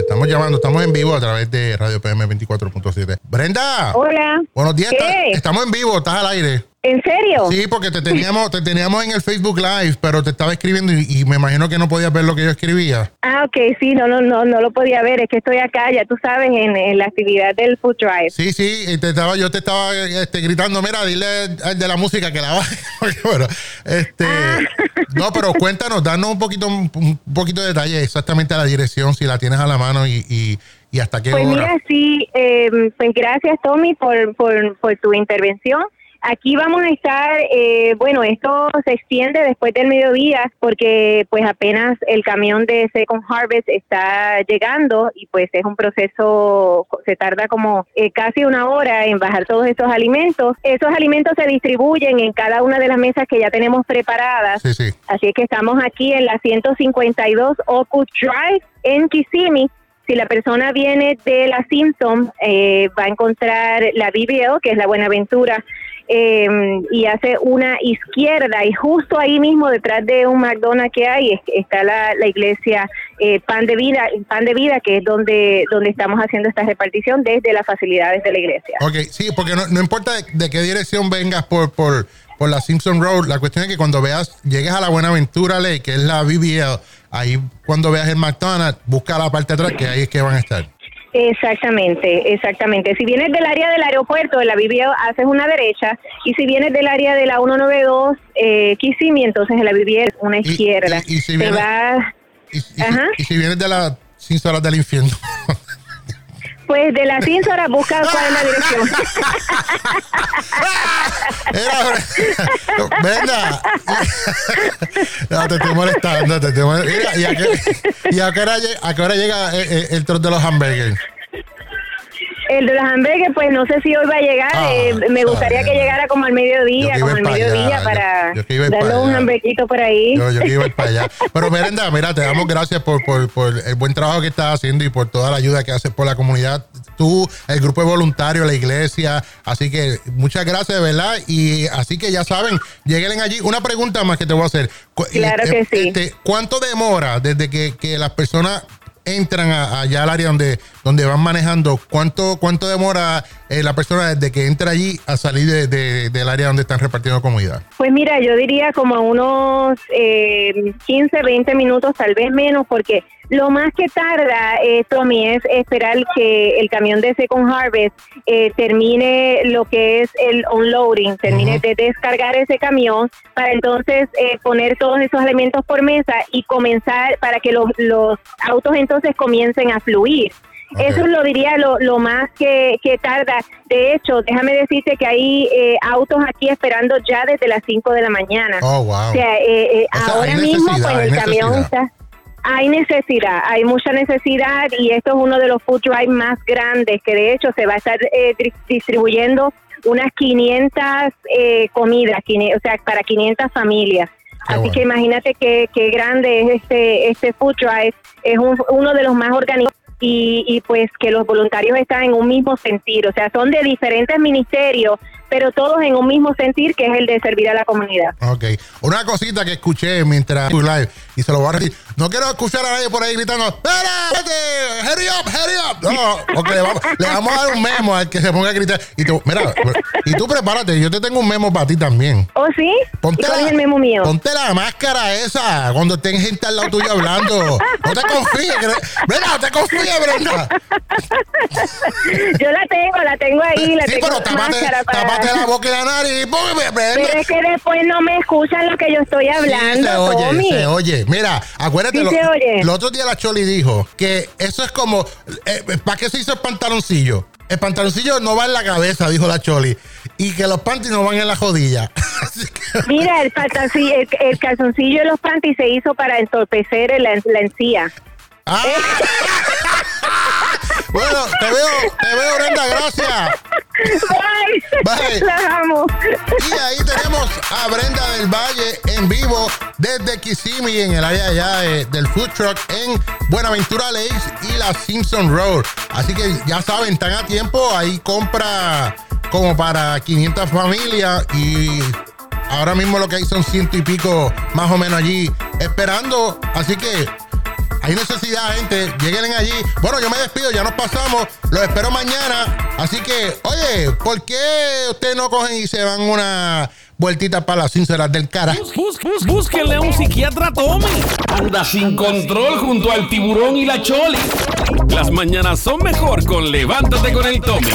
estamos llamando, estamos en vivo a través de Radio PM 24.7. Brenda. Hola. Buenos días. Estamos en vivo, estás al aire. ¿En serio? Sí, porque te teníamos, te teníamos en el Facebook Live, pero te estaba escribiendo y, me imagino que no podías ver lo que yo escribía. Ah, ok, sí, no, no, no, no lo podía ver, es que estoy acá, ya tú sabes, en, la actividad del Food Drive. Sí, sí, te estaba, yo te estaba este, gritando, mira, dile al de la música que la baje. bueno, este, ah. No, pero cuéntanos, danos un poquito, un poquito de detalle exactamente a la dirección, si la tienes a la mano y, y ¿Y hasta qué pues mira, sí, eh, pues gracias Tommy por, por, por tu intervención. Aquí vamos a estar, eh, bueno, esto se extiende después del mediodía porque pues apenas el camión de Second Harvest está llegando y pues es un proceso, se tarda como eh, casi una hora en bajar todos estos alimentos. Esos alimentos se distribuyen en cada una de las mesas que ya tenemos preparadas. Así que estamos aquí en la 152 Oak Drive en Kissimmee si la persona viene de la Simpson, eh, va a encontrar la BBL, que es la Buenaventura, Em, y hace una izquierda y justo ahí mismo detrás de un McDonald's que hay está la, iglesia eh, Pan de Vida, Pan de Vida que es donde donde estamos haciendo esta repartición desde las facilidades de la iglesia. Ok, sí, porque no, importa de, qué dirección vengas por por por la Simpson Road, la cuestión es que cuando veas llegues a la Buenaventura Ley, que es la BBL, ahí cuando veas el McDonald's, busca la parte de atrás que ahí es que van a estar. Exactamente, exactamente. Si vienes del área del aeropuerto de la Vivienda, haces una derecha y si vienes del área de la 192 eh, Kissimmee, entonces en la Vivienda una izquierda. Y, si vienes, y, si vienes de la horas del infierno. Pues de las 5 horas busca cuál es la dirección. venga. no, te estoy molestando, te estoy molestando. Mira, ¿y a qué, y a qué hora, a qué hora llega el, el, el trozo de los hamburgues? El de los hamburgues, pues no sé si hoy va a llegar. Ah, eh, me gustaría que llegara como al mediodía, como al mediodía para darle un hamburguito por ahí. Yo, yo iba para allá. Pero Merenda, mira, te damos gracias por, por, por, el buen trabajo que estás haciendo y por toda la ayuda que haces por la comunidad. Tú, el grupo de voluntarios, la iglesia. Así que muchas gracias, de verdad. Y así que ya saben, lleguen allí. Una pregunta más que te voy a hacer. Claro que sí. Este, ¿Cuánto demora desde que, que las personas entran allá al área donde, donde van manejando, ¿cuánto, cuánto demora eh, la persona desde que entra allí a salir de, del área donde están repartiendo comida? Pues mira, yo diría como unos eh, 15, 20 minutos, tal vez menos, porque lo más que tarda, eh, Tommy, es esperar que el camión de Second Harvest eh, termine lo que es el unloading, termine de descargar ese camión para entonces eh, poner todos esos elementos por mesa y comenzar para que los, los autos entonces comiencen a fluir. Eso lo diría lo, lo más que, que, tarda. De hecho, déjame decirte que hay eh, autos aquí esperando ya desde las 5 de la mañana. Oh, wow. O sea, eh, ahora mismo pues el camión está hay necesidad, hay mucha necesidad y esto es uno de los food drive más grandes que de hecho se va a estar eh, distribuyendo unas 500 eh, comidas, o sea, para 500 familias. Así que imagínate qué, qué grande es este este food drive, es uno de los más organizados y, y pues que los voluntarios están en un mismo sentir, o sea, son de diferentes ministerios, pero todos en un mismo sentir que es el de servir a la comunidad. Ok. Una cosita que escuché mientras live y se lo voy a decir. No quiero escuchar a nadie por ahí gritando, ¡Espérate! ¡Hurry up! ¡Hurry up! No, porque le vamos, le vamos, a dar un memo al que se ponga a gritar. Y tú, mira, y tú prepárate, yo te tengo un memo para ti también. ¿Oh, sí? Ponte cuál la, es el memo mío? Ponte la máscara esa cuando estén gente al lado tuyo hablando. No te confíes. Mira, no te confíes, Brenda. yo la tengo, la tengo ahí. La sí, tengo pero tápate, la boca y la nariz. Pero es que después no me escuchan lo que yo estoy hablando, se oye, se oye. Mira, acuérdate, lo, el otro día la Choli dijo que eso es como, eh, ¿para qué se hizo el pantaloncillo? El pantaloncillo no va en la cabeza, dijo la Choli, y que los panties no van en la jodilla. Mira, el, pantaloncillo, el, calzoncillo de los panties se hizo para entorpecer la, la encía. Ah. bueno, te veo, te veo, Brenda, gracias. Bye. amo. Y ahí tenemos a Brenda del Valle en vivo desde Kissimmee, en el área allá del food truck en Buenaventura Lakes y la Simpson Road. Así que ya saben, están a tiempo. Ahí compra como para 500 familias y ahora mismo lo que hay son ciento y pico más o menos allí esperando. Así que hay necesidad, gente. Lleguen allí. Bueno, yo me despido, ya nos pasamos. Los espero mañana. Así que, oye, ¿por qué ustedes no cogen y se van una vueltita para las cínceras del cara? Bus, bus, búsquenle a un psiquiatra Tommy. Anda sin control junto al tiburón y la choli. Las mañanas son mejor con Levántate con el Tommy.